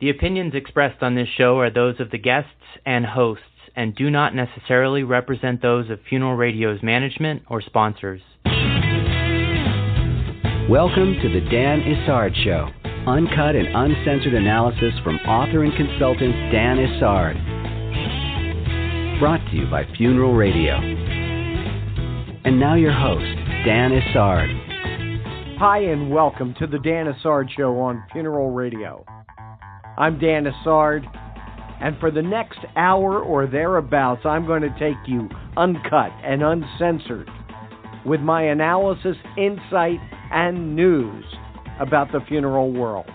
The opinions expressed on this show are those of the guests and hosts and do not necessarily represent those of Funeral Radio's management or sponsors. Welcome to the Dan Isard Show, uncut and uncensored analysis from author and consultant Dan Isard. Brought to you by Funeral Radio. And now your host, Dan Isard. Hi, and welcome to the Dan Isard Show on Funeral Radio. I'm Dan Isard, and for the next hour or thereabouts, I'm going to take you uncut and uncensored with my analysis, insight, and news about the funeral world.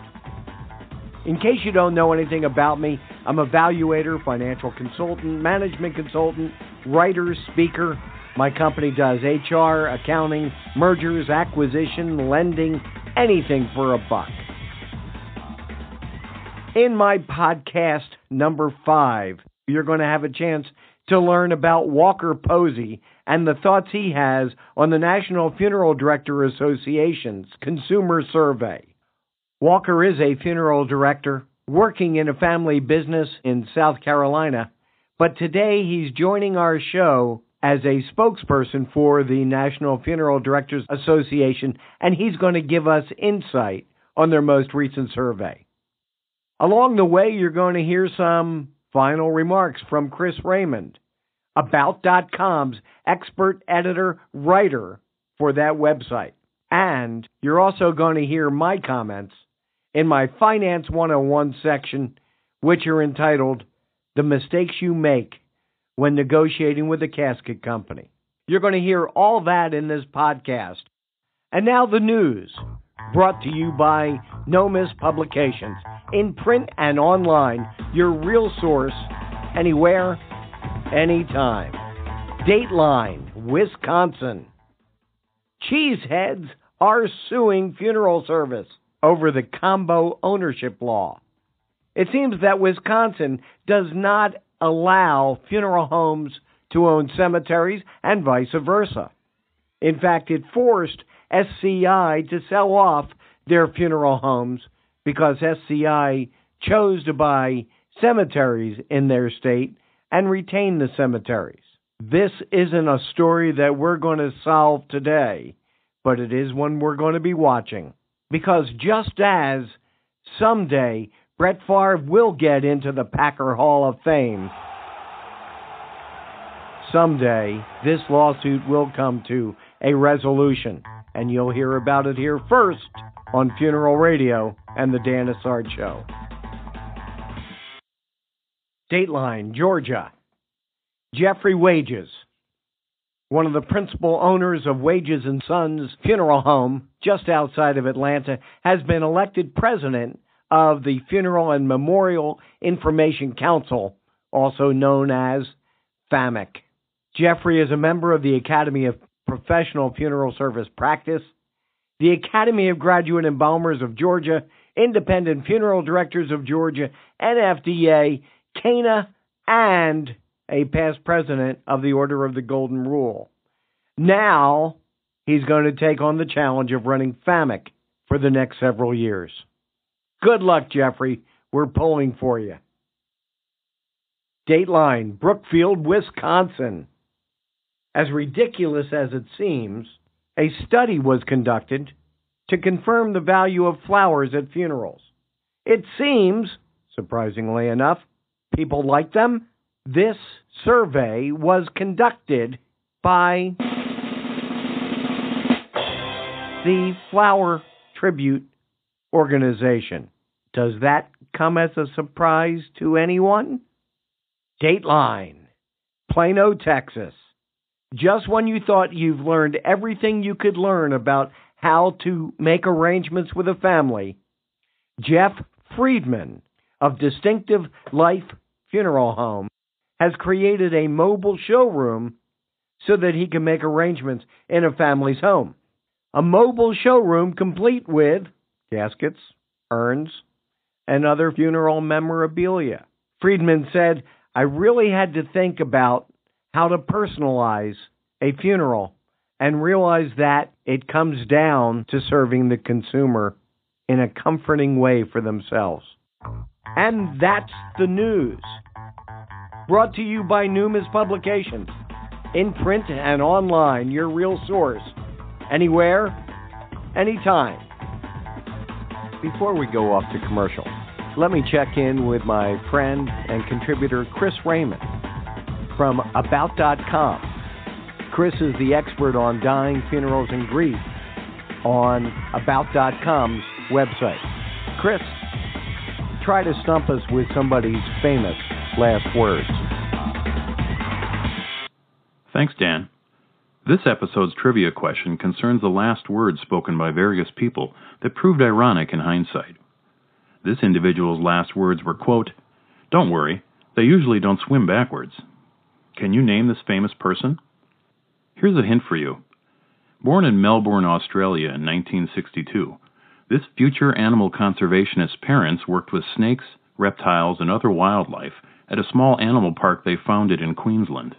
In case you don't know anything about me, I'm a evaluator, financial consultant, management consultant, writer, speaker. My company does HR, accounting, mergers, acquisition, lending, anything for a buck. In my podcast number five, you're going to have a chance to learn about Walker Posey and the thoughts he has on the National Funeral Director Association's consumer survey. Walker is a funeral director working in a family business in South Carolina, but today he's joining our show as a spokesperson for the National Funeral Directors Association, and he's going to give us insight on their most recent survey. Along the way, you're going to hear some final remarks from Chris Raymond, About.com's expert editor writer for that website. And you're also going to hear my comments in my Finance 101 section, which are entitled The Mistakes You Make When Negotiating with a Casket Company. You're going to hear all that in this podcast. And now the news brought to you by Nomis Publications. In print and online, your real source, anywhere, anytime. Dateline, Wisconsin. Cheeseheads are suing funeral service over the combo ownership law. It seems that Wisconsin does not allow funeral homes to own cemeteries and vice versa. In fact, it forced SCI to sell off their funeral homes because SCI chose to buy cemeteries in their state and retain the cemeteries. This isn't a story that we're going to solve today, but it is one we're going to be watching. Because just as someday Brett Favre will get into the Packer Hall of Fame, someday this lawsuit will come to a resolution and you'll hear about it here first on Funeral Radio and the Dan Isard Show. Dateline, Georgia. Jeffrey Wages, one of the principal owners of Wages and Sons Funeral Home just outside of Atlanta, has been elected president of the Funeral and Memorial Information Council, also known as FAMIC. Jeffrey is a member of the Academy of Professional Funeral Service Practice, the Academy of Graduate Embalmers of Georgia, Independent Funeral Directors of Georgia, NFDA, CANA, and a past president of the Order of the Golden Rule. Now he's going to take on the challenge of running FAMIC for the next several years. Good luck, Jeffrey. We're pulling for you. Dateline, Brookfield, Wisconsin. As ridiculous as it seems, a study was conducted to confirm the value of flowers at funerals. It seems, surprisingly enough, people like them. This survey was conducted by the Flower Tribute Organization. Does that come as a surprise to anyone? Dateline, Plano, Texas. Just when you thought you've learned everything you could learn about how to make arrangements with a family, Jeff Friedman of Distinctive Life Funeral Home has created a mobile showroom so that he can make arrangements in a family's home. A mobile showroom complete with caskets, urns, and other funeral memorabilia. Friedman said, I really had to think about how to personalize a funeral and realize that it comes down to serving the consumer in a comforting way for themselves. And that's the news. Brought to you by Nomis Publications. In print and online, your real source. Anywhere, anytime. Before we go off to commercial, let me check in with my friend and contributor Chris Raymond from About.com. Chris is the expert on dying, funerals, and grief on About.com's website. Chris, try to stump us with somebody's famous last words. Thanks, Dan. This episode's trivia question concerns the last words spoken by various people that proved ironic in hindsight. This individual's last words were, quote, Don't worry, they usually don't swim backwards. Can you name this famous person? Here's a hint for you. Born in Melbourne, Australia in 1962, this future animal conservationist's parents worked with snakes, reptiles, and other wildlife at a small animal park they founded in Queensland.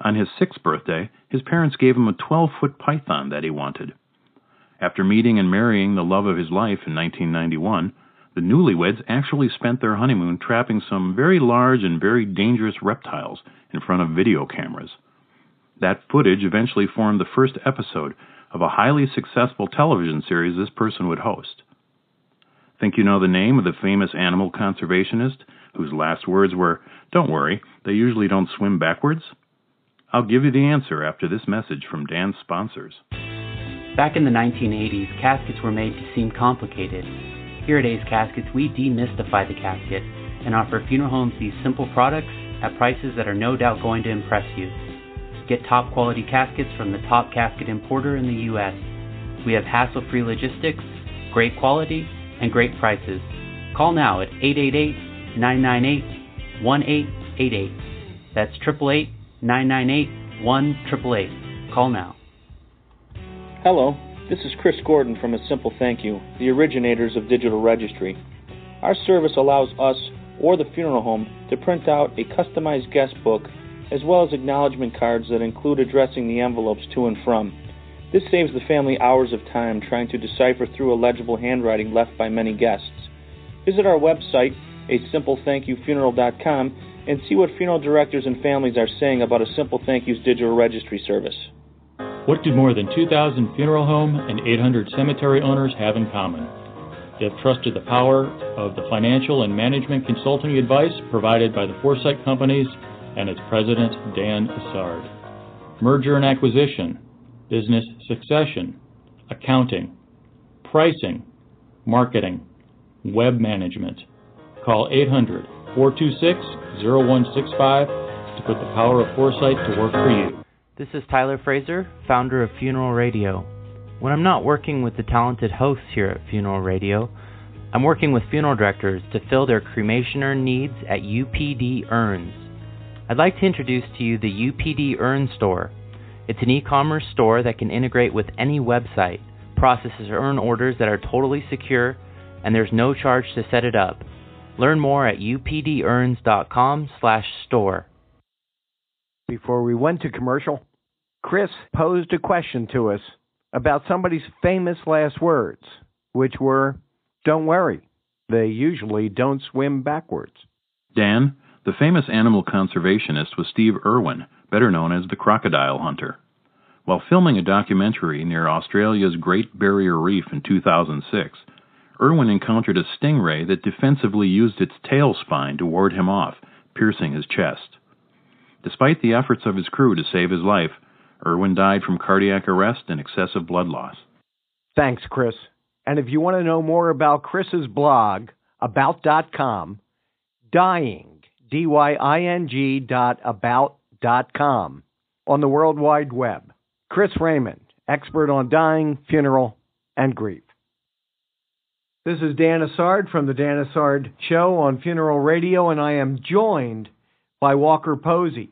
On his sixth birthday, his parents gave him a 12 foot python that he wanted. After meeting and marrying the love of his life in 1991, the newlyweds actually spent their honeymoon trapping some very large and very dangerous reptiles in front of video cameras. That footage eventually formed the first episode of a highly successful television series this person would host. Think you know the name of the famous animal conservationist whose last words were, Don't worry, they usually don't swim backwards? I'll give you the answer after this message from Dan's sponsors. Back in the 1980s, caskets were made to seem complicated. Here at Ace Caskets, we demystify the casket and offer funeral homes these simple products at prices that are no doubt going to impress you. Get top quality caskets from the top casket importer in the U.S. We have hassle free logistics, great quality, and great prices. Call now at 888 998 1888. That's 888 998 1888. Call now. Hello, this is Chris Gordon from A Simple Thank You, the originators of Digital Registry. Our service allows us or the funeral home to print out a customized guest book as well as acknowledgement cards that include addressing the envelopes to and from. This saves the family hours of time trying to decipher through illegible handwriting left by many guests. Visit our website, a simplethankyoufuneral.com, and see what funeral directors and families are saying about a Simple Thank You's digital registry service. What do more than 2,000 funeral home and 800 cemetery owners have in common? They have trusted the power of the financial and management consulting advice provided by the Foresight Companies and its president, Dan Isard. Merger and acquisition, business succession, accounting, pricing, marketing, web management. Call 800 426 0165 to put the power of foresight to work for you. This is Tyler Fraser, founder of Funeral Radio. When I'm not working with the talented hosts here at Funeral Radio, I'm working with funeral directors to fill their cremation urn needs at UPD Urns. I'd like to introduce to you the UPD Urn Store. It's an e commerce store that can integrate with any website, processes urn orders that are totally secure, and there's no charge to set it up. Learn more at updurns.com/store. Before we went to commercial, Chris posed a question to us about somebody's famous last words, which were, Don't worry, they usually don't swim backwards. Dan, the famous animal conservationist was Steve Irwin, better known as the crocodile hunter. While filming a documentary near Australia's Great Barrier Reef in 2006, Irwin encountered a stingray that defensively used its tail spine to ward him off, piercing his chest. Despite the efforts of his crew to save his life, Irwin died from cardiac arrest and excessive blood loss. Thanks, Chris. And if you want to know more about Chris's blog, about.com, dying, D-Y-I-N-G dot about dot com, on the World Wide Web. Chris Raymond, expert on dying, funeral, and grief. This is Dan Isard from the Dan Isard Show on Funeral Radio, and I am joined by Walker Posey.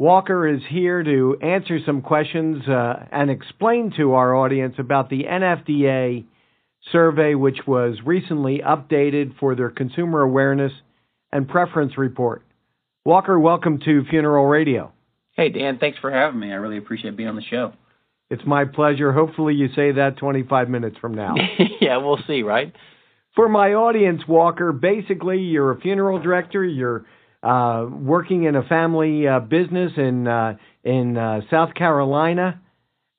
Walker is here to answer some questions uh, and explain to our audience about the NFDA survey, which was recently updated for their consumer awareness and preference report. Walker, welcome to Funeral Radio. Hey, Dan, thanks for having me. I really appreciate being on the show. It's my pleasure. Hopefully, you say that 25 minutes from now. yeah, we'll see, right? For my audience, Walker, basically you're a funeral director. You're uh, working in a family uh, business in uh, in uh, South Carolina,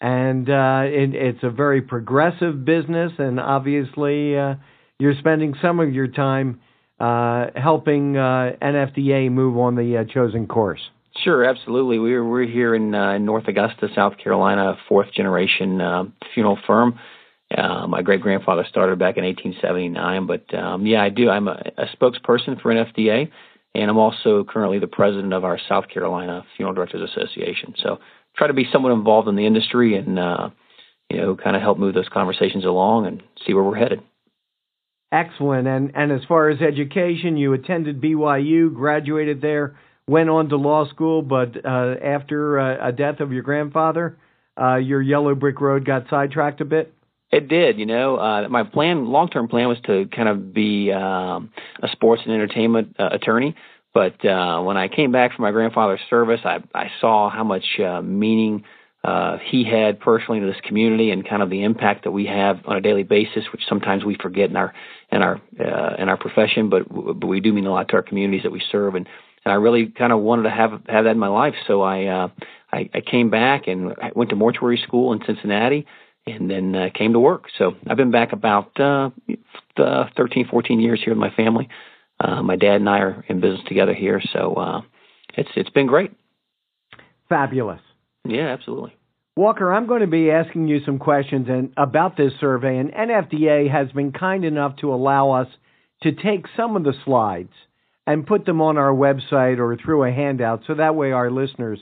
and uh, it, it's a very progressive business. And obviously, uh, you're spending some of your time uh, helping uh, NFDA move on the uh, chosen course. Sure, absolutely. We're we're here in, in North Augusta, South Carolina, fourth generation funeral firm. Uh, my great grandfather started back in 1879, but um, yeah, I do. I'm a, a spokesperson for NFDA, and I'm also currently the president of our South Carolina Funeral Directors Association. So try to be somewhat involved in the industry and uh, you know kind of help move those conversations along and see where we're headed. Excellent. And and as far as education, you attended BYU, graduated there, went on to law school, but uh, after uh, a death of your grandfather, uh, your yellow brick road got sidetracked a bit. It did, you know. Uh, my plan, long-term plan, was to kind of be um, a sports and entertainment uh, attorney. But uh, when I came back from my grandfather's service, I, I saw how much uh, meaning uh, he had personally to this community, and kind of the impact that we have on a daily basis, which sometimes we forget in our in our uh, in our profession, but but we do mean a lot to our communities that we serve. And and I really kind of wanted to have have that in my life, so I uh, I, I came back and I went to mortuary school in Cincinnati and then uh, came to work. So I've been back about uh, 13, 14 years here with my family. Uh, my dad and I are in business together here, so uh, it's it's been great. Fabulous. Yeah, absolutely. Walker, I'm going to be asking you some questions and about this survey, and NFDA has been kind enough to allow us to take some of the slides and put them on our website or through a handout, so that way our listeners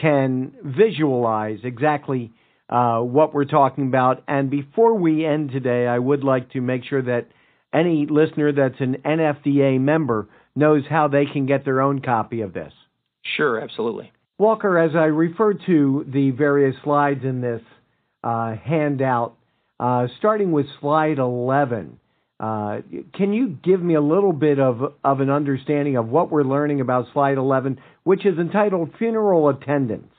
can visualize exactly uh, what we're talking about. And before we end today, I would like to make sure that any listener that's an NFDA member knows how they can get their own copy of this. Sure, absolutely. Walker, as I refer to the various slides in this uh, handout, uh, starting with slide 11, uh, can you give me a little bit of, of an understanding of what we're learning about slide 11, which is entitled Funeral Attendance?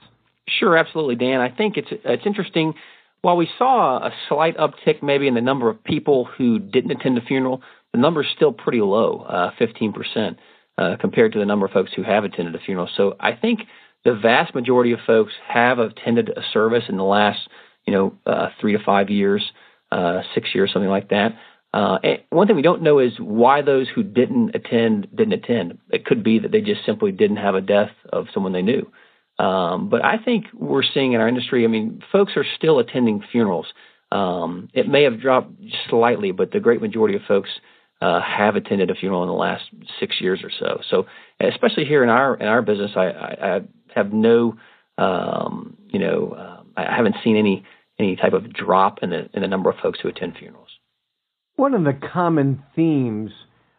Sure, absolutely, Dan. I think it's it's interesting. While we saw a slight uptick maybe in the number of people who didn't attend the funeral, the number is still pretty low, uh, 15%, uh, compared to the number of folks who have attended a funeral. So I think the vast majority of folks have attended a service in the last, you know, uh, three to five years, uh, six years, something like that. Uh, one thing we don't know is why those who didn't attend didn't attend. It could be that they just simply didn't have a death of someone they knew. Um, but I think we're seeing in our industry, I mean, folks are still attending funerals. Um, it may have dropped slightly, but the great majority of folks uh, have attended a funeral in the last six years or so. So, especially here in our in our business, I, I, I have no, um, you know, uh, I haven't seen any any type of drop in the in the number of folks who attend funerals. One of the common themes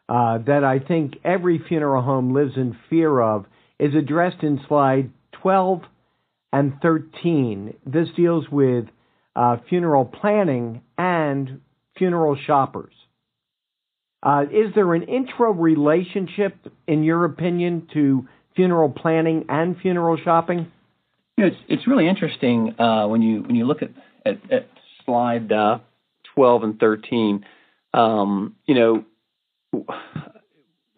uh, that I think every funeral home lives in fear of is addressed in slide 12 and 13. This deals with uh, funeral planning and funeral shoppers. Uh, is there an intro relationship, in your opinion, to funeral planning and funeral shopping? It's it's really interesting uh, when you when you look at at, at slide uh, 12 and 13. Um, you know,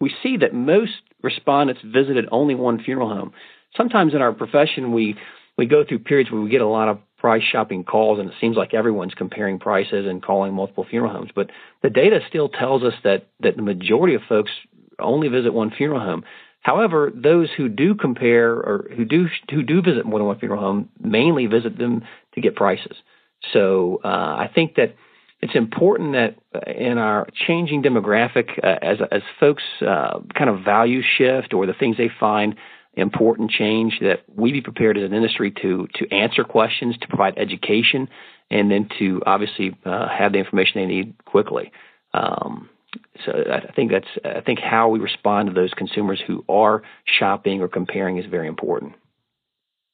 we see that most respondents visited only one funeral home sometimes in our profession we we go through periods where we get a lot of price shopping calls and it seems like everyone's comparing prices and calling multiple funeral homes. But the data still tells us that that the majority of folks only visit one funeral home. However those who do compare or who do who do visit more than one funeral home mainly visit them to get prices. So uh, i think that it's important that in our changing demographic uh, as as folks uh, kind of value shift or the things they find important change that we be prepared as an industry to to answer questions, to provide education, and then to obviously uh, have the information they need quickly. Um, so I think that's I think how we respond to those consumers who are shopping or comparing is very important.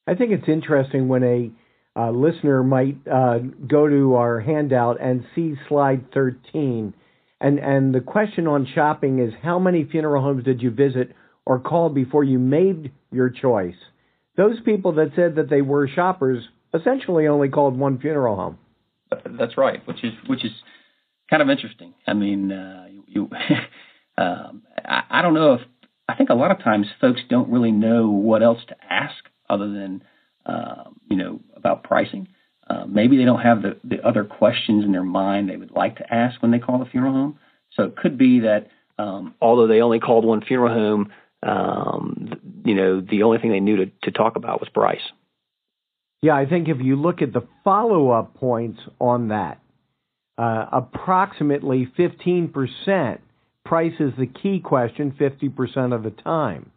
I think it's interesting when a uh, listener might uh, go to our handout and see slide 13, and and the question on shopping is how many funeral homes did you visit or called before you made your choice, those people that said that they were shoppers essentially only called one funeral home. That's right, which is which is kind of interesting. I mean, uh, you, um, I, I don't know if I think a lot of times folks don't really know what else to ask other than uh, you know about pricing. Uh, maybe they don't have the, the other questions in their mind they would like to ask when they call the funeral home. So it could be that um, although they only called one funeral home, um, you know, the only thing they knew to, to talk about was price. Yeah, I think if you look at the follow up points on that, uh, approximately 15% price is the key question 50% of the time.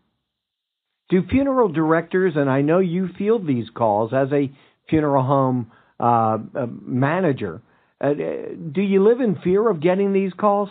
Do funeral directors, and I know you field these calls as a funeral home uh, uh, manager, uh, do you live in fear of getting these calls?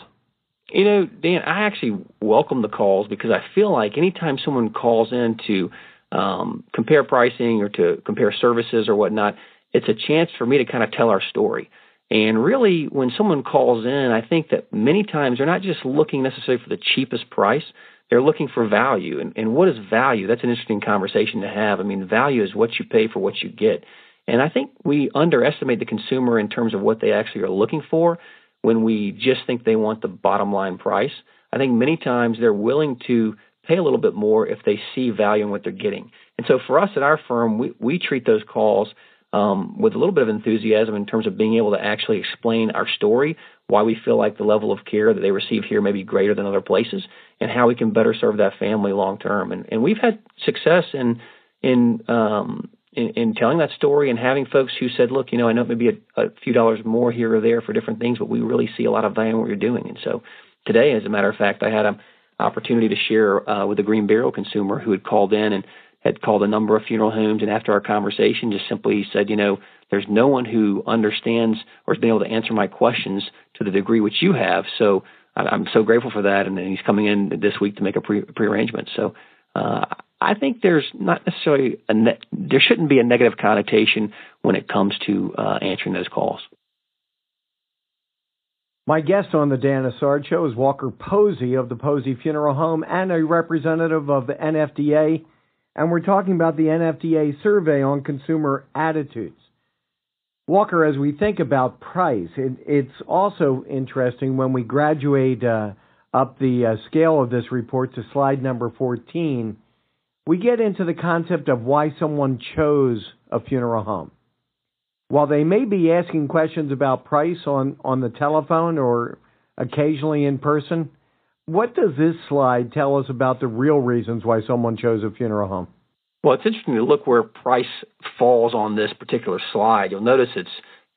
You know, Dan, I actually welcome the calls because I feel like anytime someone calls in to um, compare pricing or to compare services or whatnot, it's a chance for me to kind of tell our story. And really, when someone calls in, I think that many times they're not just looking necessarily for the cheapest price, they're looking for value. And, and what is value? That's an interesting conversation to have. I mean, value is what you pay for what you get. And I think we underestimate the consumer in terms of what they actually are looking for when we just think they want the bottom line price. I think many times they're willing to pay a little bit more if they see value in what they're getting. And so for us at our firm, we, we treat those calls um, with a little bit of enthusiasm in terms of being able to actually explain our story, why we feel like the level of care that they receive here may be greater than other places, and how we can better serve that family long term. And, and we've had success in in, um, in in telling that story and having folks who said, "Look, you know, I know it maybe a, a few dollars more here or there for different things, but we really see a lot of value in what you're doing." And so today, as a matter of fact, I had an opportunity to share uh, with a Green Burial consumer who had called in and had called a number of funeral homes, and after our conversation, just simply said, you know, there's no one who understands or has been able to answer my questions to the degree which you have. So I'm so grateful for that, and he's coming in this week to make a pre- arrangement So uh, I think there's not necessarily a ne- there shouldn't be a negative connotation when it comes to uh, answering those calls. My guest on the Dan Isard Show is Walker Posey of the Posey Funeral Home and a representative of the NFDA and we're talking about the NFDA survey on consumer attitudes. Walker, as we think about price, it, it's also interesting when we graduate uh, up the uh, scale of this report to slide number 14, we get into the concept of why someone chose a funeral home. While they may be asking questions about price on, on the telephone or occasionally in person, what does this slide tell us about the real reasons why someone chose a funeral home? Well, it's interesting to look where price falls on this particular slide. You'll notice it's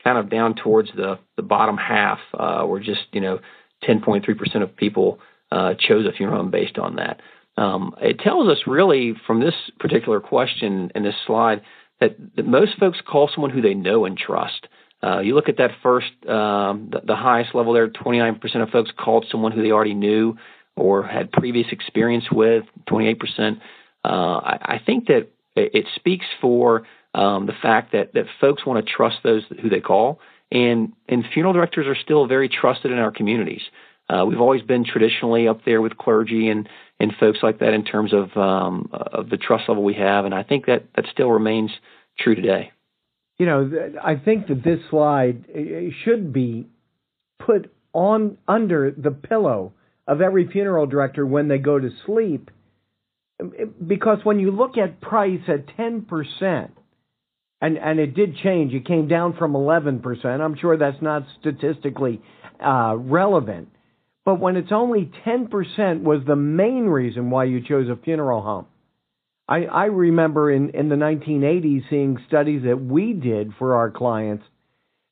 kind of down towards the, the bottom half, uh, where just, you know, 10.3% of people uh, chose a funeral home based on that. Um, it tells us really from this particular question in this slide that, that most folks call someone who they know and trust. Uh, you look at that first, um, the, the, highest level there, 29% of folks called someone who they already knew or had previous experience with, 28%. Uh, I, I, think that it speaks for um, the fact that, that folks want to trust those who they call, and, and funeral directors are still very trusted in our communities. Uh, we've always been traditionally up there with clergy and, and folks like that in terms of, um, of the trust level we have, and I think that, that still remains true today you know, I think that this slide should be put on under the pillow of every funeral director when they go to sleep. Because when you look at price at 10%, and, and it did change, it came down from 11%. I'm sure that's not statistically uh, relevant. But when it's only 10% was the main reason why you chose a funeral home I, I remember in, in the 1980s seeing studies that we did for our clients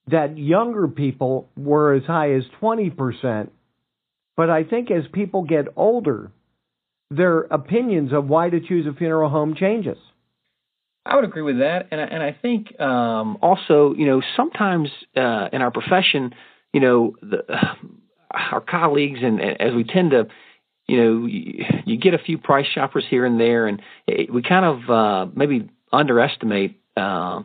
that younger people were as high as 20%. But I think as people get older, their opinions of why to choose a funeral home changes. I would agree with that, and I, and I think um, also, you know, sometimes uh, in our profession, you know, the, our colleagues and, and as we tend to you know, you, you get a few price shoppers here and there, and it, we kind of uh, maybe underestimate uh,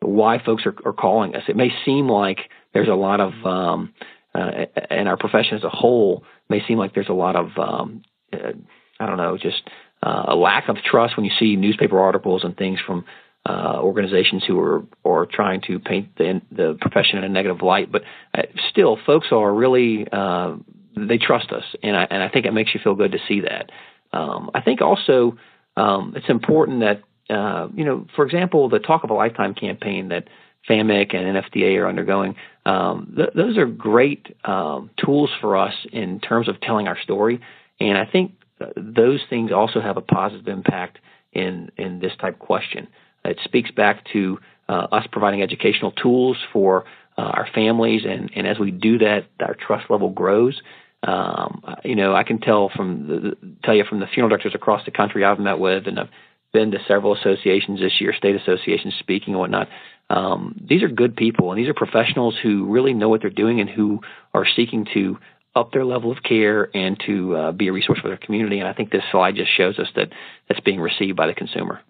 why folks are, are calling us. It may seem like there's a lot of, um, uh, in our profession as a whole, may seem like there's a lot of, um, uh, I don't know, just uh, a lack of trust when you see newspaper articles and things from uh, organizations who are are trying to paint the the profession in a negative light. But uh, still, folks are really uh, they trust us, and I and I think it makes you feel good to see that. Um, I think also um, it's important that uh, you know, for example, the Talk of a Lifetime campaign that FAMIC and NFDA are undergoing. Um, th- those are great um, tools for us in terms of telling our story, and I think uh, those things also have a positive impact in in this type of question. It speaks back to uh, us providing educational tools for uh, our families, and, and as we do that, our trust level grows. Um, you know, I can tell from the, tell you from the funeral directors across the country I've met with, and I've been to several associations this year, state associations speaking and whatnot. Um, these are good people, and these are professionals who really know what they're doing and who are seeking to up their level of care and to uh, be a resource for their community. And I think this slide just shows us that that's being received by the consumer.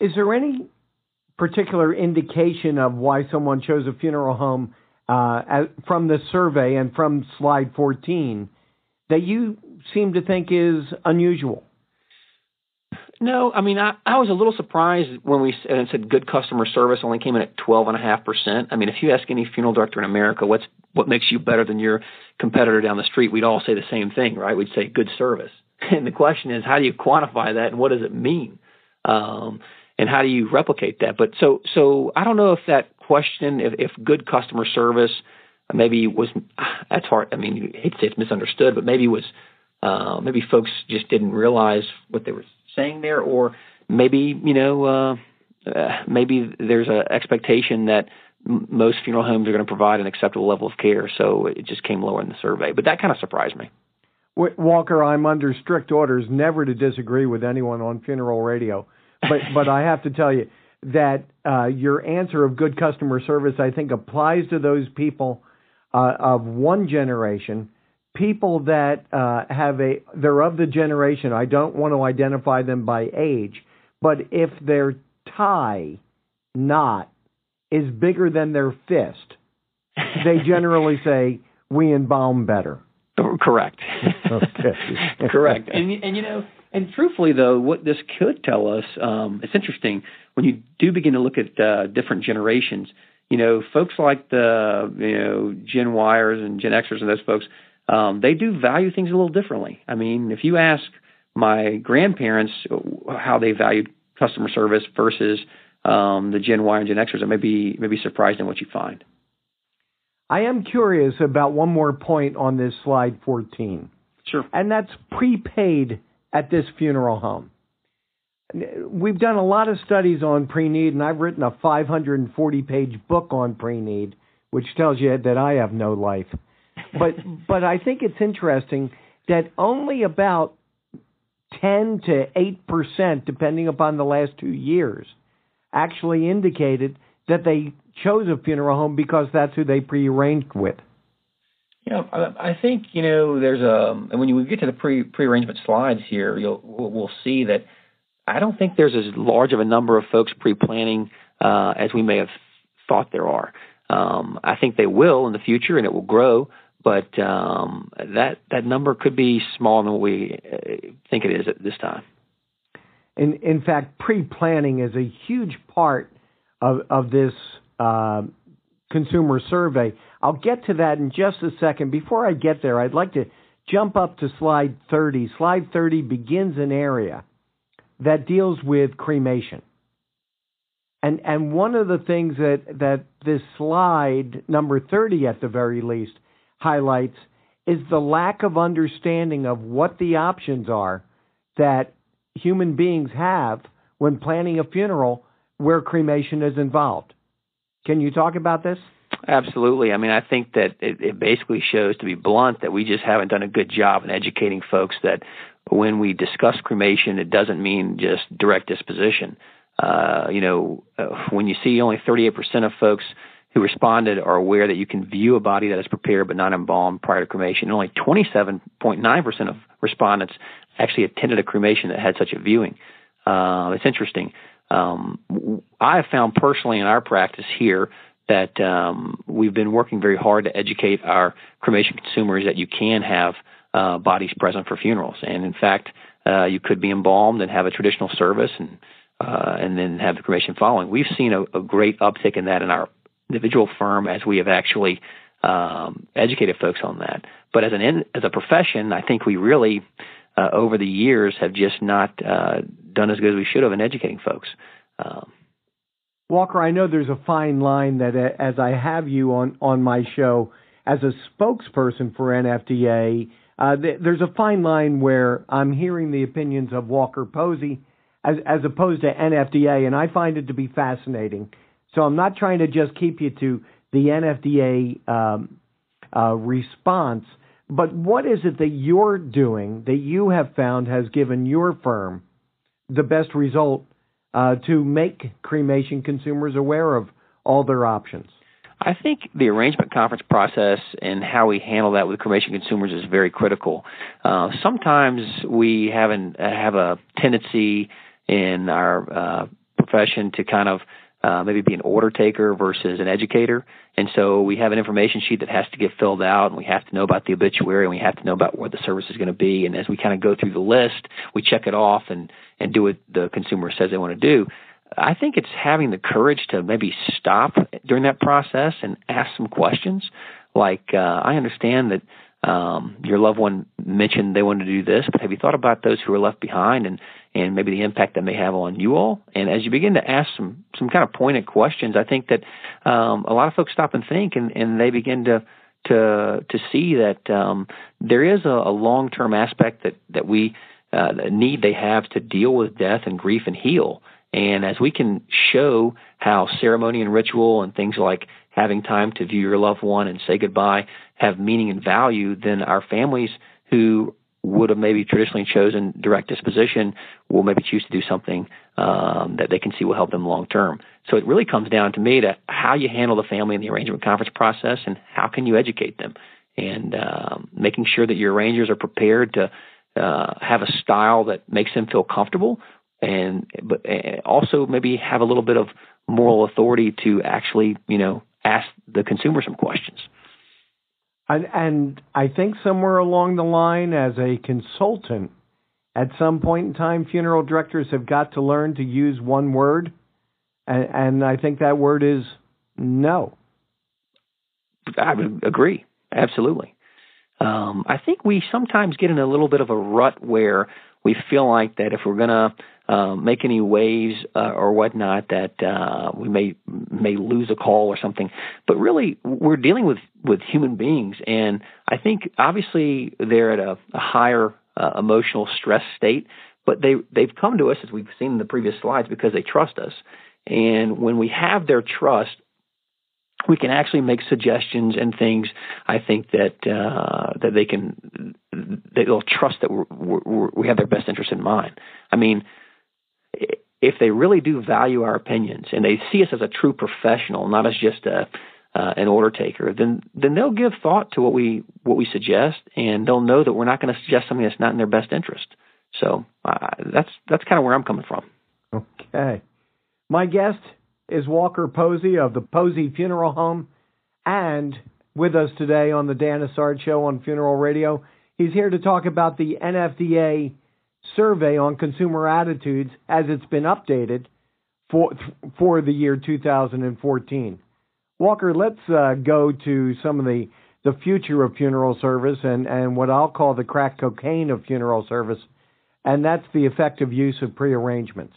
Is there any particular indication of why someone chose a funeral home uh, from the survey and from slide 14 that you seem to think is unusual? No, I mean, I, I was a little surprised when we and said good customer service only came in at 12.5%. I mean, if you ask any funeral director in America what's what makes you better than your competitor down the street, we'd all say the same thing, right? We'd say good service. And the question is, how do you quantify that and what does it mean? Um, and how do you replicate that? But so, so I don't know if that question, if, if good customer service maybe was, that's hard. I mean, hate to say it's misunderstood, but maybe was, uh, maybe folks just didn't realize what they were saying there, or maybe you know uh, uh, maybe there's an expectation that most funeral homes are going to provide an acceptable level of care, so it just came lower in the survey. But that kind of surprised me. Walker, I'm under strict orders never to disagree with anyone on funeral radio, but but I have to tell you that uh, your answer of good customer service I think applies to those people uh, of one generation people that uh, have a they're of the generation. I don't want to identify them by age, but if their tie knot is bigger than their fist, they generally say we embalm better. Correct. okay. Correct. And and you know, and truthfully though, what this could tell us, um, it's interesting when you do begin to look at uh, different generations. You know, folks like the you know Gen Yers and Gen Xers and those folks um, they do value things a little differently. I mean, if you ask my grandparents how they valued customer service versus um, the Gen Y and Gen Xers, I may be, may be surprised in what you find. I am curious about one more point on this slide 14. Sure. And that's prepaid at this funeral home. We've done a lot of studies on pre-need, and I've written a 540 page book on pre-need, which tells you that I have no life but but I think it's interesting that only about ten to eight percent, depending upon the last two years, actually indicated that they chose a funeral home because that's who they prearranged with. Yeah, I think you know there's a and when you get to the pre prearrangement slides here, you'll we'll see that I don't think there's as large of a number of folks pre-planning uh, as we may have thought there are. Um, I think they will in the future, and it will grow but um, that that number could be smaller than what we uh, think it is at this time. In in fact, pre-planning is a huge part of of this uh, consumer survey. I'll get to that in just a second. Before I get there, I'd like to jump up to slide 30. Slide 30 begins an area that deals with cremation. And and one of the things that that this slide number 30 at the very least highlights is the lack of understanding of what the options are that human beings have when planning a funeral where cremation is involved. Can you talk about this? Absolutely. I mean, I think that it, it, basically shows, to be blunt, that we just haven't done a good job in educating folks that when we discuss cremation, it doesn't mean just direct disposition. Uh, you know, uh, when you see only 38% of folks who responded are aware that you can view a body that is prepared but not embalmed prior to cremation. And only 27.9% of respondents actually attended a cremation that had such a viewing. Uh, it's interesting. Um, I have found personally in our practice here that um, we've been working very hard to educate our cremation consumers that you can have uh, bodies present for funerals. And in fact, uh, you could be embalmed and have a traditional service and uh, and then have the cremation following. We've seen a, a great uptick in that in our individual firm as we have actually um, educated folks on that. But as an as a profession, I think we really uh, over the years have just not uh, done as good as we should have in educating folks. Um, Walker, I know there's a fine line that uh, as I have you on on my show as a spokesperson for NFDA, uh, th- there's a fine line where I'm hearing the opinions of Walker Posey as as opposed to NFDA, and I find it to be fascinating. So I'm not trying to just keep you to the NFDA um, uh, response, but what is it that you're doing that you have found has given your firm the best result uh, to make cremation consumers aware of all their options? I think the arrangement conference process and how we handle that with cremation consumers is very critical. Uh, sometimes we have, an, have a tendency in our uh, profession to kind of uh, maybe be an order taker versus an educator. And so we have an information sheet that has to get filled out, and we have to know about the obituary, and we have to know about where the service is going to be. And as we kind of go through the list, we check it off and and do what the consumer says they want to do. I think it's having the courage to maybe stop during that process and ask some questions. Like, uh, I understand that um, your loved one mentioned they wanted to do this, but have you thought about those who are left behind and and maybe the impact that may have on you all? And as you begin to ask some some kind of pointed questions, I think that um, a lot of folks stop and think, and and they begin to to to see that um, there is a, a long term aspect that that we uh, need they have to deal with death and grief and heal. And as we can show how ceremony and ritual and things like having time to view your loved one and say goodbye have meaning and value, then our families who would have maybe traditionally chosen direct disposition will maybe choose to do something um, that they can see will help them long term. So it really comes down to me to how you handle the family in the arrangement conference process and how can you educate them and um, making sure that your arrangers are prepared to uh, have a style that makes them feel comfortable and but also maybe have a little bit of moral authority to actually you know ask the consumer some questions. And, and I think somewhere along the line, as a consultant, at some point in time, funeral directors have got to learn to use one word, and, and I think that word is no. I would agree, absolutely. Um, I think we sometimes get in a little bit of a rut where we feel like that if we're going to um, make any waves uh, or whatnot, that uh, we may may lose a call or something. But really, we're dealing with with human beings, and I think obviously they're at a, a higher uh, emotional stress state. But they they've come to us as we've seen in the previous slides because they trust us, and when we have their trust, we can actually make suggestions and things. I think that uh, that they can they'll trust that we're, we're, we have their best interest in mind. I mean, if they really do value our opinions and they see us as a true professional, not as just a uh, an order taker, then then they'll give thought to what we what we suggest, and they'll know that we're not going to suggest something that's not in their best interest. So uh, that's that's kind of where I'm coming from. Okay, my guest is Walker Posey of the Posey Funeral Home, and with us today on the Dan Isard Show on Funeral Radio. He's here to talk about the NFDA survey on consumer attitudes as it's been updated for for the year 2014. Walker, let's uh, go to some of the the future of funeral service and and what I'll call the crack cocaine of funeral service, and that's the effective use of prearrangements.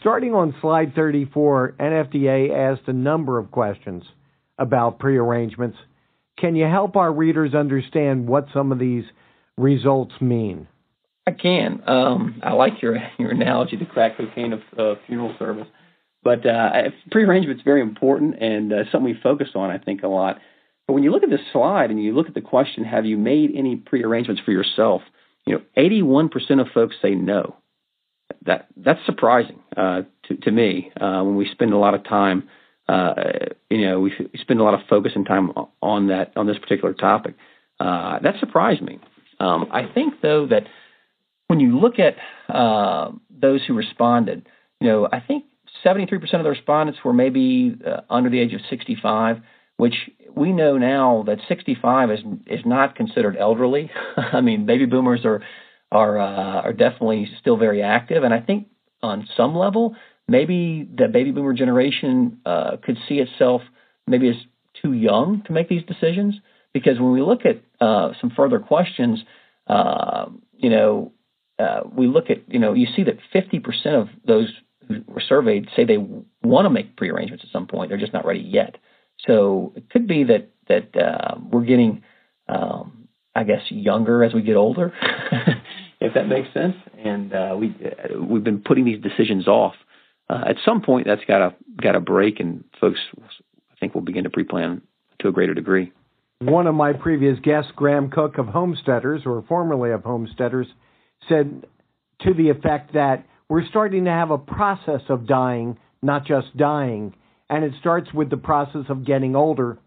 Starting on slide 34, NFDA asked a number of questions about prearrangements. Can you help our readers understand what some of these results mean? I can. Um, I like your your analogy to crack cocaine of uh, funeral service, but uh, prearrangement is very important and uh, something we focus on, I think, a lot. But when you look at this slide and you look at the question, have you made any prearrangements for yourself? You know, 81% of folks say no. That that's surprising uh, to to me. Uh, when we spend a lot of time, uh, you know, we, we spend a lot of focus and time on that on this particular topic. Uh, that surprised me. Um, I think though that when you look at uh, those who responded, you know, I think 73% of the respondents were maybe uh, under the age of 65, which we know now that 65 is is not considered elderly. I mean, baby boomers are are uh, are definitely still very active, and I think on some level. Maybe the baby boomer generation uh, could see itself maybe as too young to make these decisions. Because when we look at uh, some further questions, uh, you know, uh, we look at, you know, you see that 50% of those who were surveyed say they want to make prearrangements at some point. They're just not ready yet. So it could be that that uh, we're getting, um, I guess, younger as we get older, if that makes sense. And uh, we uh, we've been putting these decisions off. Uh, at some point, that's got to got to break, and folks, I think, will begin to pre-plan to a greater degree. One of my previous guests, Graham Cook of Homesteaders, or formerly of Homesteaders, said to the effect that we're starting to have a process of dying, not just dying, and it starts with the process of getting older.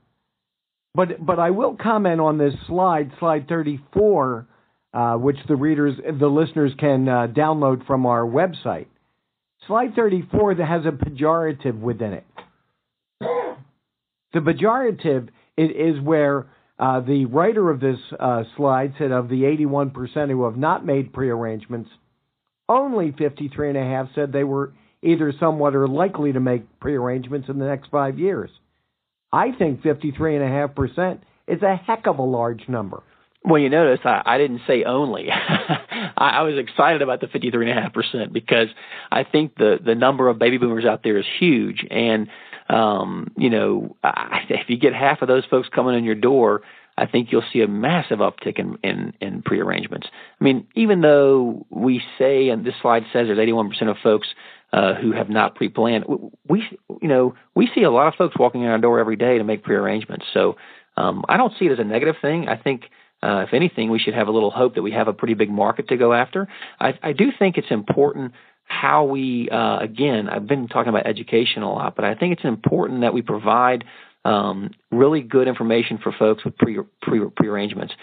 But but I will comment on this slide, slide 34, uh, which the readers, the listeners can uh, download from our website. Slide 34 that has a pejorative within it. The pejorative is where uh, the writer of this uh, slide said of the 81% who have not made prearrangements, only 53.5 said they were either somewhat or likely to make prearrangements in the next five years. I think 53.5% is a heck of a large number. Well, you notice I, I didn't say only. I, I was excited about the 53.5% because I think the, the number of baby boomers out there is huge. And, um, you know, I, if you get half of those folks coming in your door, I think you'll see a massive uptick in, in, in prearrangements. I mean, even though we say, and this slide says there's 81% of folks uh, who have not pre-planned, we, you know, we see a lot of folks walking in our door every day to make prearrangements. So um, I don't see it as a negative thing. I think, uh, if anything, we should have a little hope that we have a pretty big market to go after. I, I do think it's important how we, uh, again, I've been talking about education a lot, but I think it's important that we provide – um, really good information for folks with pre pre prearrangements.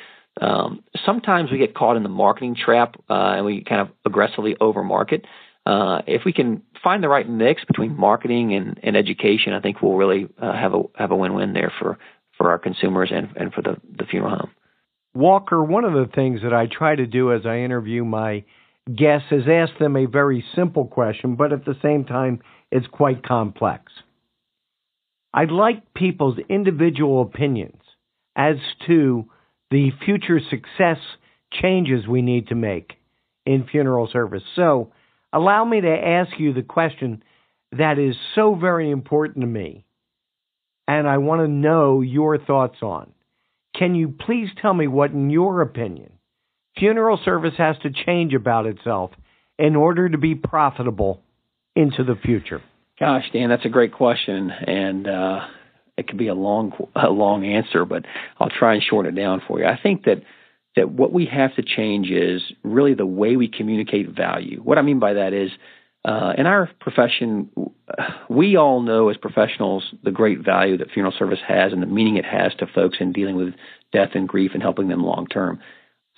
Um, sometimes we get caught in the marketing trap uh, and we kind of aggressively overmarket. Uh, if we can find the right mix between marketing and, and education, I think we'll really uh, have a have a win win there for for our consumers and and for the the funeral home. Walker, one of the things that I try to do as I interview my guests has asked them a very simple question, but at the same time, it's quite complex. I'd like people's individual opinions as to the future success changes we need to make in funeral service. So, allow me to ask you the question that is so very important to me, and I want to know your thoughts on. Can you please tell me what, in your opinion, funeral service has to change about itself in order to be profitable into the future? Gosh, Dan, that's a great question, and uh, it could be a long, a long answer, but I'll try and shorten it down for you. I think that that what we have to change is really the way we communicate value. What I mean by that is, uh, in our profession, we all know as professionals the great value that funeral service has and the meaning it has to folks in dealing with death and grief and helping them long term.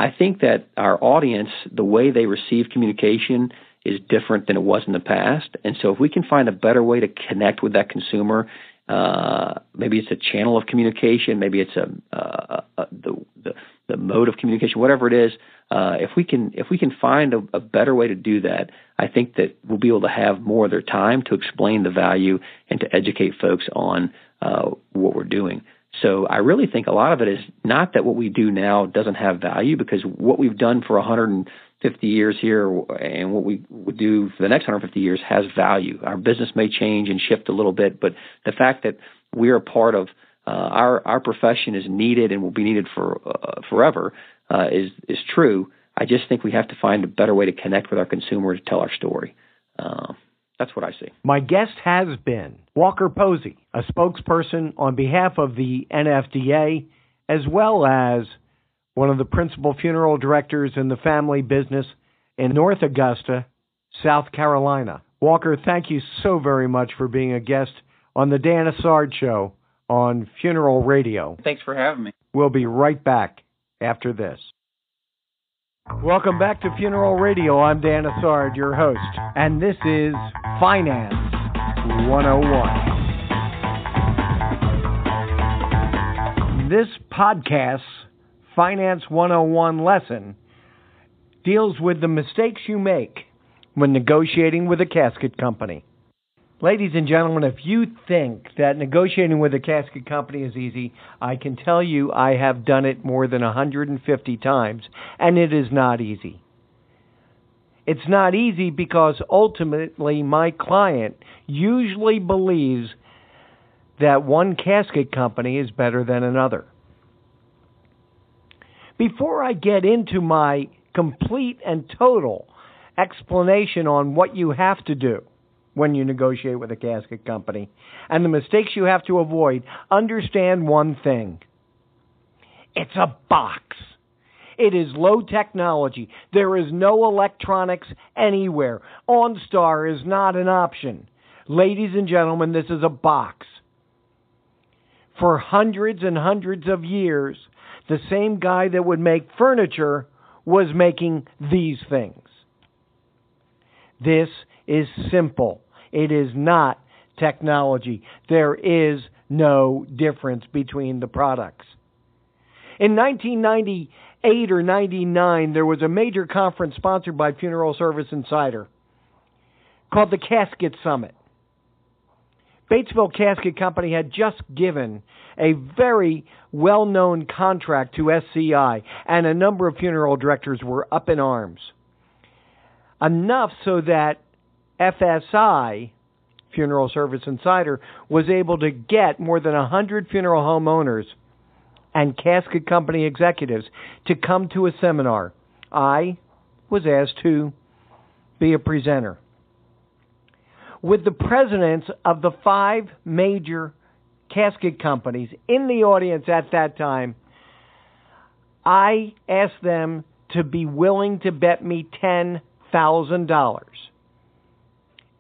I think that our audience, the way they receive communication is different than it was in the past. And so if we can find a better way to connect with that consumer, uh, maybe it's a channel of communication, maybe it's a, uh, a the, the, the mode of communication, whatever it is. Uh, if we can if we can find a, a, better way to do that, I think that we'll be able to have more of their time to explain the value and to educate folks on uh, what we're doing. So I really think a lot of it is not that what we do now doesn't have value because what we've done for 150 years here and what we would do for the next 150 years has value. Our business may change and shift a little bit, but the fact that we're a part of uh, our our profession is needed and will be needed for uh, forever uh, is is true. I just think we have to find a better way to connect with our consumer to tell our story. That's what I see. My guest has been Walker Posey, a spokesperson on behalf of the NFDA, as well as one of the principal funeral directors in the family business in North Augusta, South Carolina. Walker, thank you so very much for being a guest on the Dan Isard Show on Funeral Radio. Thanks for having me. We'll be right back after this. Welcome back to Funeral Radio. I'm Dan Isard, your host, and this is Finance 101. This podcast Finance 101 lesson deals with the mistakes you make when negotiating with a casket company. Ladies and gentlemen, if you think that negotiating with a casket company is easy, I can tell you I have done it more than 150 times, and it is not easy. It's not easy because ultimately my client usually believes that one casket company is better than another. Before I get into my complete and total explanation on what you have to do when you negotiate with a casket company and the mistakes you have to avoid, understand one thing it's a box. It is low technology. There is no electronics anywhere. OnStar is not an option. Ladies and gentlemen, this is a box. For hundreds and hundreds of years, the same guy that would make furniture was making these things. This is simple. It is not technology. There is no difference between the products. In 1998 or 99, there was a major conference sponsored by Funeral Service Insider called the Casket Summit. Batesville Casket Company had just given a very well known contract to SCI, and a number of funeral directors were up in arms. Enough so that FSI, Funeral Service Insider, was able to get more than 100 funeral home owners and casket company executives to come to a seminar. I was asked to be a presenter with the presidents of the five major casket companies in the audience at that time, I asked them to be willing to bet me $10,000.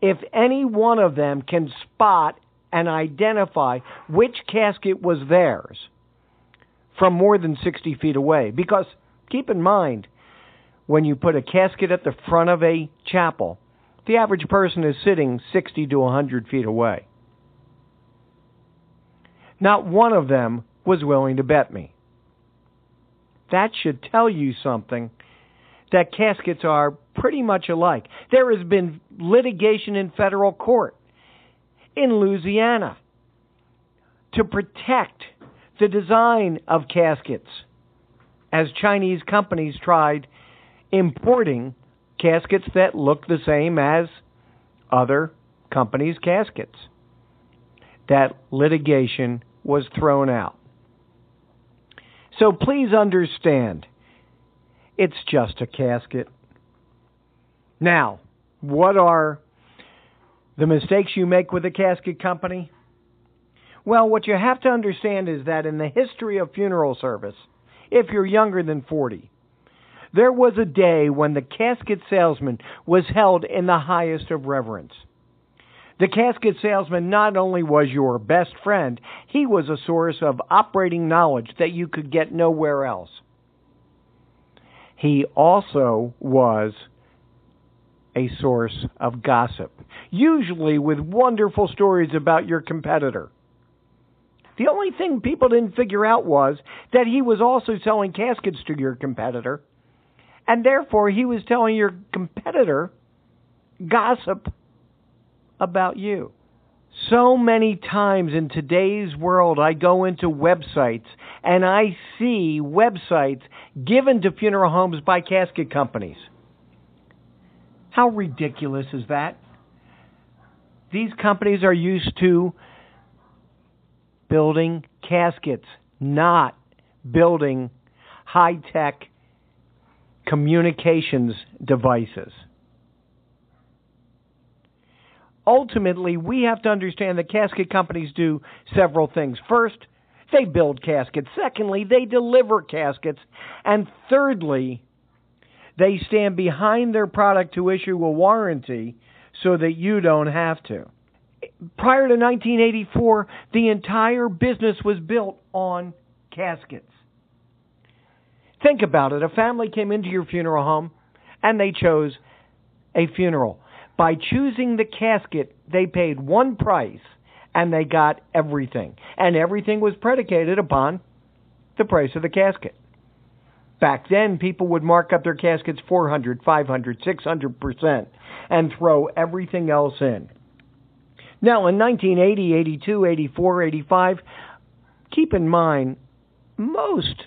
If any one of them can spot and identify which casket was theirs from more than 60 feet away, because keep in mind, when you put a casket at the front of a chapel, the average person is sitting 60 to 100 feet away. Not one of them was willing to bet me. That should tell you something that caskets are pretty much alike. There has been litigation in federal court in Louisiana to protect the design of caskets as Chinese companies tried importing caskets that look the same as other companies' caskets. That litigation was thrown out. So please understand, it's just a casket. Now, what are the mistakes you make with a casket company? Well, what you have to understand is that in the history of funeral service, if you're younger than 40, there was a day when the casket salesman was held in the highest of reverence. The casket salesman not only was your best friend, he was a source of operating knowledge that you could get nowhere else. He also was a source of gossip, usually with wonderful stories about your competitor. The only thing people didn't figure out was that he was also selling caskets to your competitor and therefore, he was telling your competitor gossip about you. So many times in today's world, I go into websites and I see websites given to funeral homes by casket companies. How ridiculous is that? These companies are used to building caskets, not building high tech communications devices. Ultimately, we have to understand that casket companies do several things. First, they build caskets. Secondly, they deliver caskets. And thirdly, they stand behind their product to issue a warranty so that you don't have to. Prior to 1984, the entire business was built on caskets. Think about it. A family came into your funeral home and they chose a funeral. By choosing the casket, they paid one price and they got everything. And everything was predicated upon the price of the casket. Back then, people would mark up their caskets 400, 500, 600% and throw everything else in. Now, in 1980, 82, 84, 85, keep in mind, most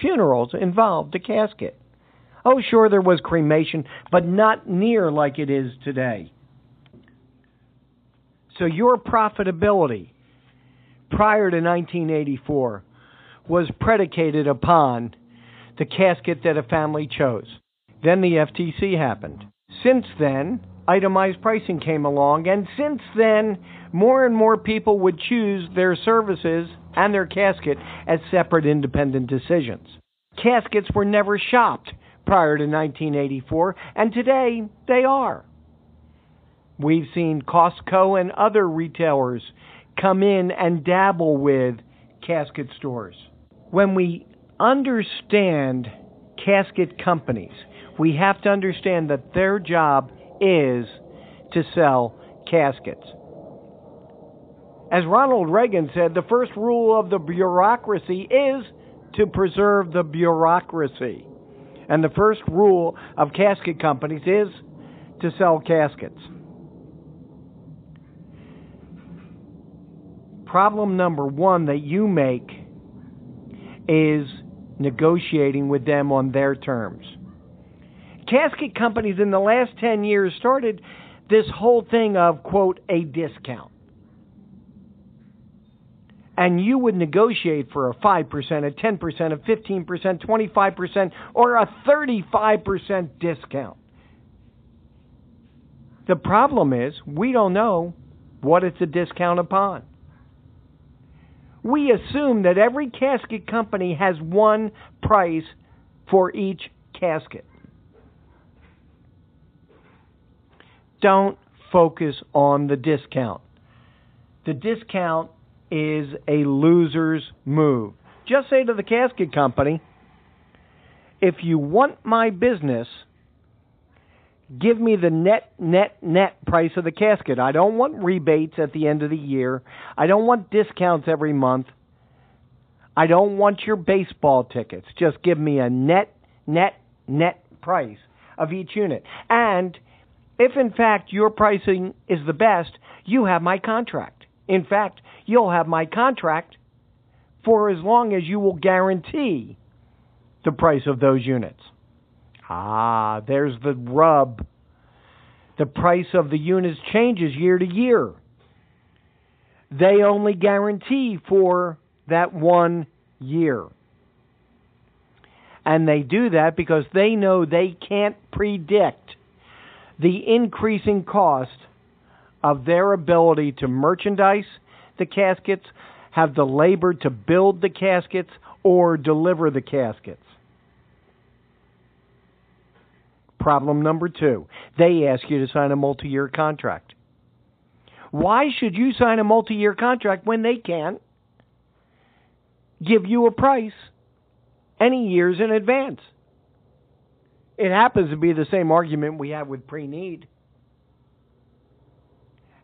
funerals involved a casket. Oh, sure, there was cremation, but not near like it is today. So your profitability prior to 1984 was predicated upon the casket that a family chose. Then the FTC happened. Since then, itemized pricing came along, and since then, more and more people would choose their services and their casket as separate independent decisions. Caskets were never shopped prior to 1984, and today they are. We've seen Costco and other retailers come in and dabble with casket stores. When we understand casket companies, we have to understand that their job is to sell caskets. As Ronald Reagan said, the first rule of the bureaucracy is to preserve the bureaucracy. And the first rule of casket companies is to sell caskets. Problem number one that you make is negotiating with them on their terms. Casket companies in the last 10 years started this whole thing of, quote, a discount. And you would negotiate for a 5%, a 10%, a 15%, 25%, or a 35% discount. The problem is, we don't know what it's a discount upon we assume that every casket company has one price for each casket. Don't focus on the discount. The discount is a loser's move. Just say to the casket company, if you want my business, give me the net, net, net price of the casket. I don't want rebates at the end of the year. I don't want discounts every month. I don't want your baseball tickets. Just give me a net, net, net price of each unit. And if in fact your pricing is the best, you have my contract. In fact, you'll have my contract for as long as you will guarantee the price of those units. Ah, there's the rub. The price of the units changes year to year. They only guarantee for that one year. And they do that because they know they can't predict the increasing cost of their ability to merchandise the caskets, have the labor to build the caskets, or deliver the caskets. Problem number two, they ask you to sign a multi year contract. Why should you sign a multi year contract when they can't give you a price any years in advance? It happens to be the same argument we have with pre need.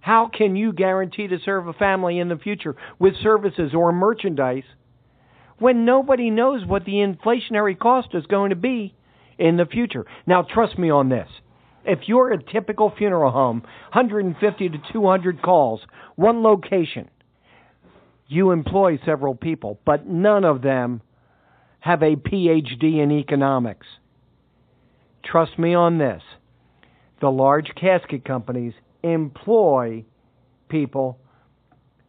How can you guarantee to serve a family in the future with services or merchandise when nobody knows what the inflationary cost is going to be in the future. Now, trust me on this. If you're a typical funeral home, 150 to 200 calls, one location, you employ several people, but none of them have a PhD in economics. Trust me on this. The large casket companies employ people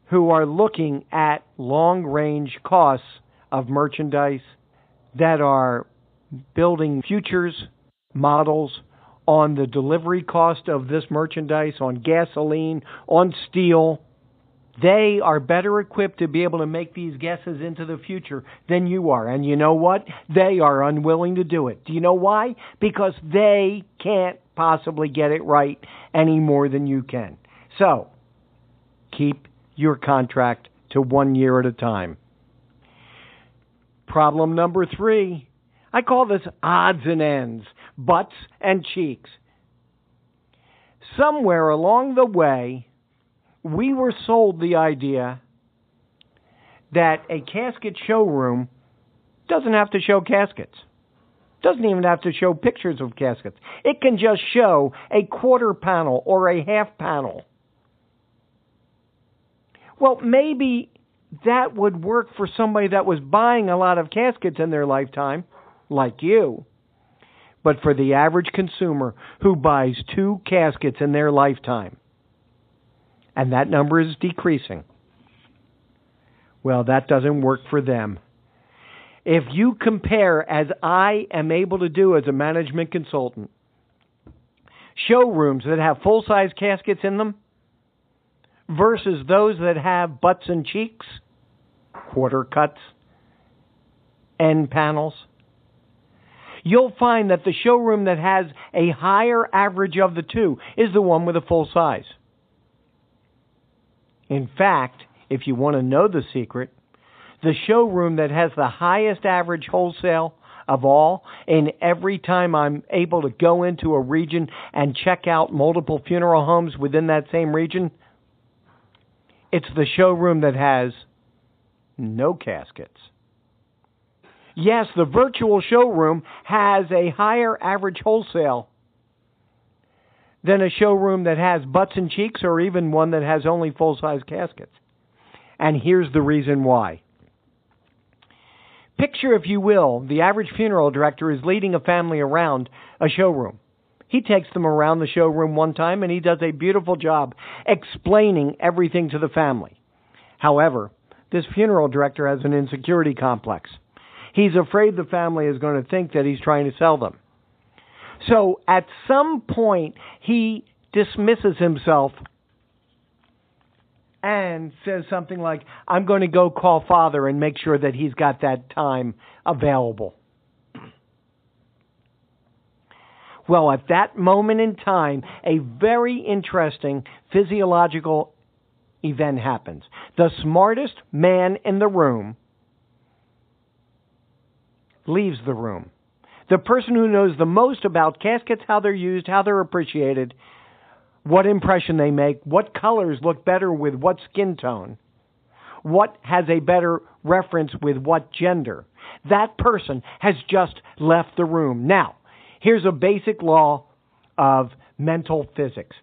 who are looking at long range costs of merchandise that are building futures models on the delivery cost of this merchandise, on gasoline, on steel. They are better equipped to be able to make these guesses into the future than you are. And you know what? They are unwilling to do it. Do you know why? Because they can't possibly get it right any more than you can. So, keep your contract to one year at a time. Problem number three I call this odds and ends, butts and cheeks. Somewhere along the way, we were sold the idea that a casket showroom doesn't have to show caskets. Doesn't even have to show pictures of caskets. It can just show a quarter panel or a half panel. Well, maybe that would work for somebody that was buying a lot of caskets in their lifetime, like you. But for the average consumer who buys two caskets in their lifetime, and that number is decreasing, well, that doesn't work for them. If you compare, as I am able to do as a management consultant, showrooms that have full size caskets in them versus those that have butts and cheeks, quarter cuts, end panels, you'll find that the showroom that has a higher average of the two is the one with a full size. In fact, if you want to know the secret, the showroom that has the highest average wholesale of all, and every time I'm able to go into a region and check out multiple funeral homes within that same region, it's the showroom that has no caskets. Yes, the virtual showroom has a higher average wholesale than a showroom that has butts and cheeks or even one that has only full size caskets. And here's the reason why. Picture, if you will, the average funeral director is leading a family around a showroom. He takes them around the showroom one time and he does a beautiful job explaining everything to the family. However, this funeral director has an insecurity complex. He's afraid the family is going to think that he's trying to sell them. So at some point, he dismisses himself and says something like, I'm going to go call father and make sure that he's got that time available. Well, at that moment in time, a very interesting physiological event happens. The smartest man in the room leaves the room. The person who knows the most about caskets, how they're used, how they're appreciated, what impression they make, what colors look better with what skin tone, what has a better reference with what gender. That person has just left the room. Now, here's a basic law of mental physics.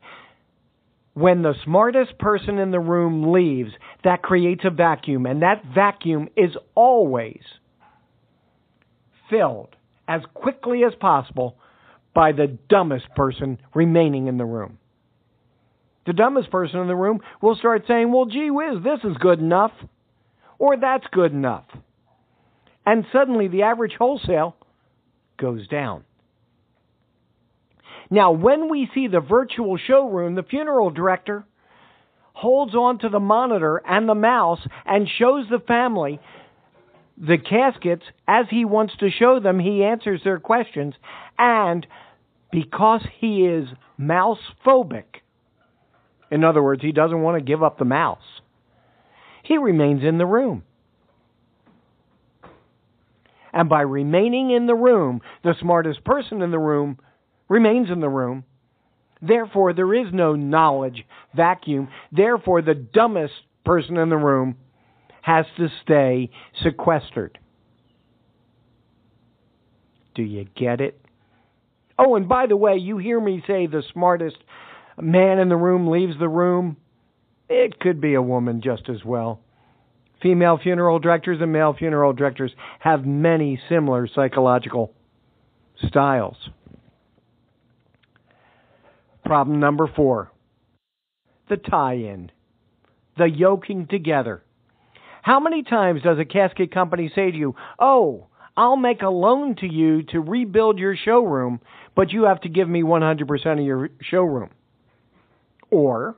When the smartest person in the room leaves, that creates a vacuum, and that vacuum is always filled as quickly as possible by the dumbest person remaining in the room. The dumbest person in the room will start saying, well, gee whiz, this is good enough, or that's good enough. And suddenly the average wholesale goes down. Now, when we see the virtual showroom, the funeral director holds on to the monitor and the mouse and shows the family the caskets as he wants to show them. He answers their questions. And because he is mouse phobic, in other words, he doesn't want to give up the mouse. He remains in the room. And by remaining in the room, the smartest person in the room remains in the room. Therefore, there is no knowledge vacuum. Therefore, the dumbest person in the room has to stay sequestered. Do you get it? Oh, and by the way, you hear me say the smartest a man in the room leaves the room, it could be a woman just as well. Female funeral directors and male funeral directors have many similar psychological styles. Problem number four the tie in, the yoking together. How many times does a casket company say to you, Oh, I'll make a loan to you to rebuild your showroom, but you have to give me 100% of your showroom? Or,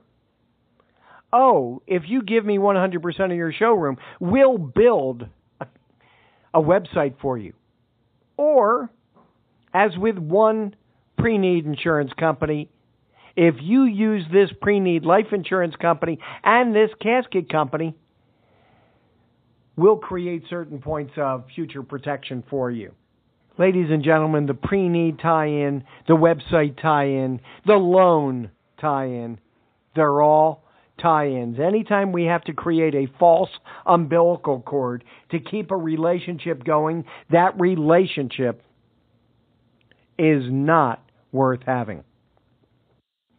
oh, if you give me 100% of your showroom, we'll build a, a website for you. Or, as with one pre need insurance company, if you use this pre need life insurance company and this casket company, we'll create certain points of future protection for you. Ladies and gentlemen, the pre need tie in, the website tie in, the loan tie in, they're all tie ins. Anytime we have to create a false umbilical cord to keep a relationship going, that relationship is not worth having.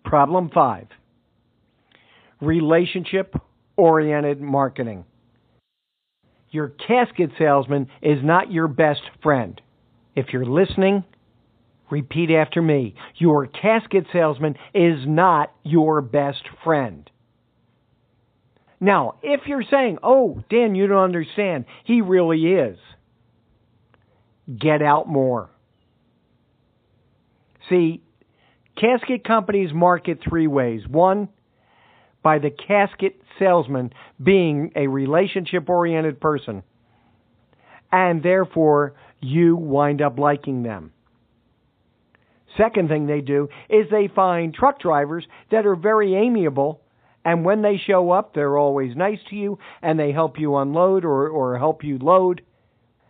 Problem five relationship oriented marketing. Your casket salesman is not your best friend. If you're listening, repeat after me. Your casket salesman is not your best friend. Now, if you're saying, oh, Dan, you don't understand, he really is, get out more. See, casket companies market three ways. One, by the casket salesman being a relationship oriented person, and therefore you wind up liking them. Second thing they do is they find truck drivers that are very amiable, and when they show up, they're always nice to you and they help you unload or, or help you load.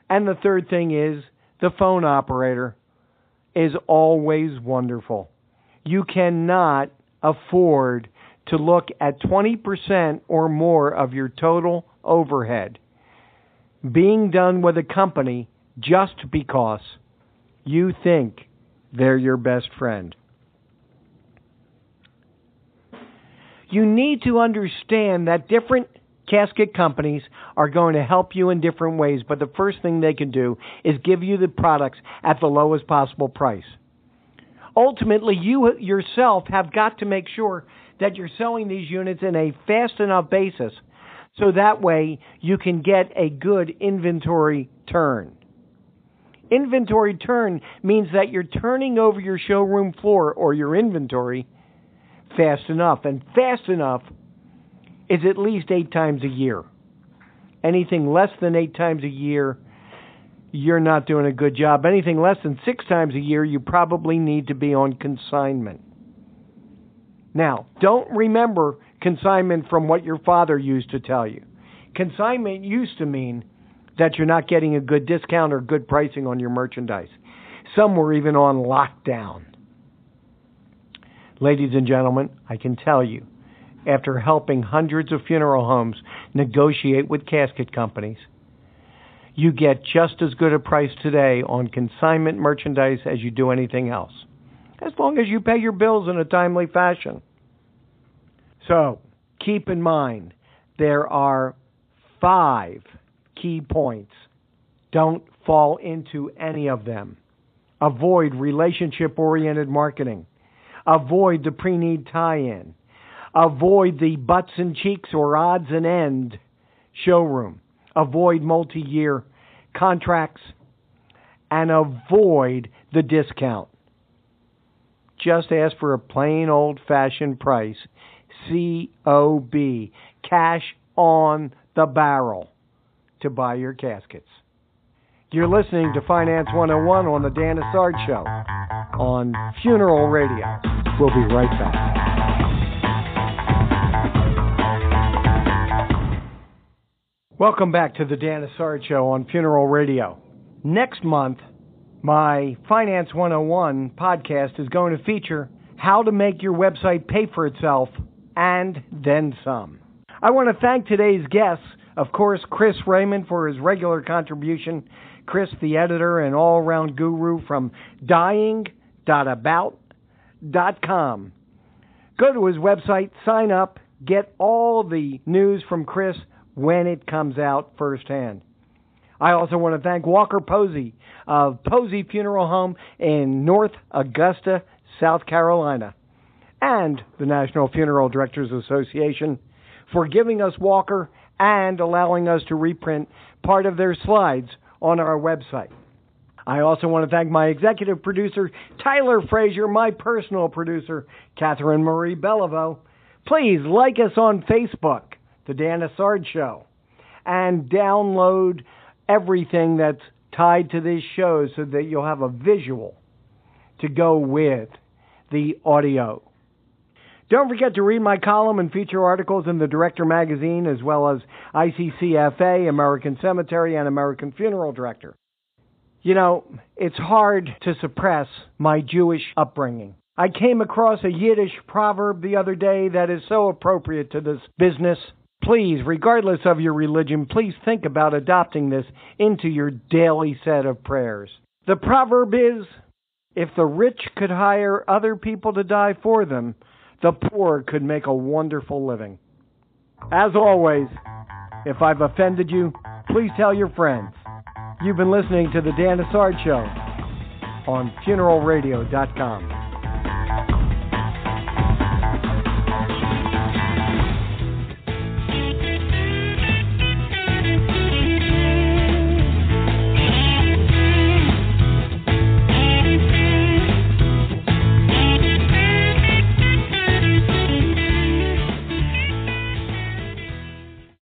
And the third thing is the phone operator is always wonderful. You cannot afford to look at 20% or more of your total overhead being done with a company just because you think they're your best friend. You need to understand that different casket companies are going to help you in different ways, but the first thing they can do is give you the products at the lowest possible price. Ultimately, you yourself have got to make sure that you're selling these units in a fast enough basis so that way you can get a good inventory turn. Inventory turn means that you're turning over your showroom floor or your inventory fast enough. And fast enough is at least eight times a year. Anything less than eight times a year, you're not doing a good job. Anything less than six times a year, you probably need to be on consignment. Now, don't remember consignment from what your father used to tell you. Consignment used to mean that you're not getting a good discount or good pricing on your merchandise. Some were even on lockdown. Ladies and gentlemen, I can tell you, after helping hundreds of funeral homes negotiate with casket companies, you get just as good a price today on consignment merchandise as you do anything else, as long as you pay your bills in a timely fashion. So, keep in mind, there are five key points. Don't fall into any of them. Avoid relationship oriented marketing. Avoid the pre need tie in. Avoid the butts and cheeks or odds and end showroom. Avoid multi year contracts. And avoid the discount. Just ask for a plain old fashioned price. COB. Cash on the barrel to buy your caskets. You're listening to Finance 101 on the Dan Isard Show on Funeral Radio. We'll be right back. Welcome back to the Dan Isard Show on Funeral Radio. Next month, my Finance 101 podcast is going to feature how to make your website pay for itself and then some. I want to thank today's guests of course, Chris Raymond for his regular contribution. Chris, the editor and all around guru from dying.about.com. Go to his website, sign up, get all the news from Chris when it comes out firsthand. I also want to thank Walker Posey of Posey Funeral Home in North Augusta, South Carolina, and the National Funeral Directors Association for giving us Walker and allowing us to reprint part of their slides on our website. I also want to thank my executive producer, Tyler Frazier, my personal producer, Catherine Marie Bellevaux. Please like us on Facebook, The Dan Isard Show, and download everything that's tied to this show so that you'll have a visual to go with the audio. Don't forget to read my column and feature articles in the Director magazine, as well as ICCFA, American Cemetery, and American Funeral Director. You know, it's hard to suppress my Jewish upbringing. I came across a Yiddish proverb the other day that is so appropriate to this business. Please, regardless of your religion, please think about adopting this into your daily set of prayers. The proverb is If the rich could hire other people to die for them, the poor could make a wonderful living. As always, if I've offended you, please tell your friends. You've been listening to The Dan Isard Show on funeralradio.com.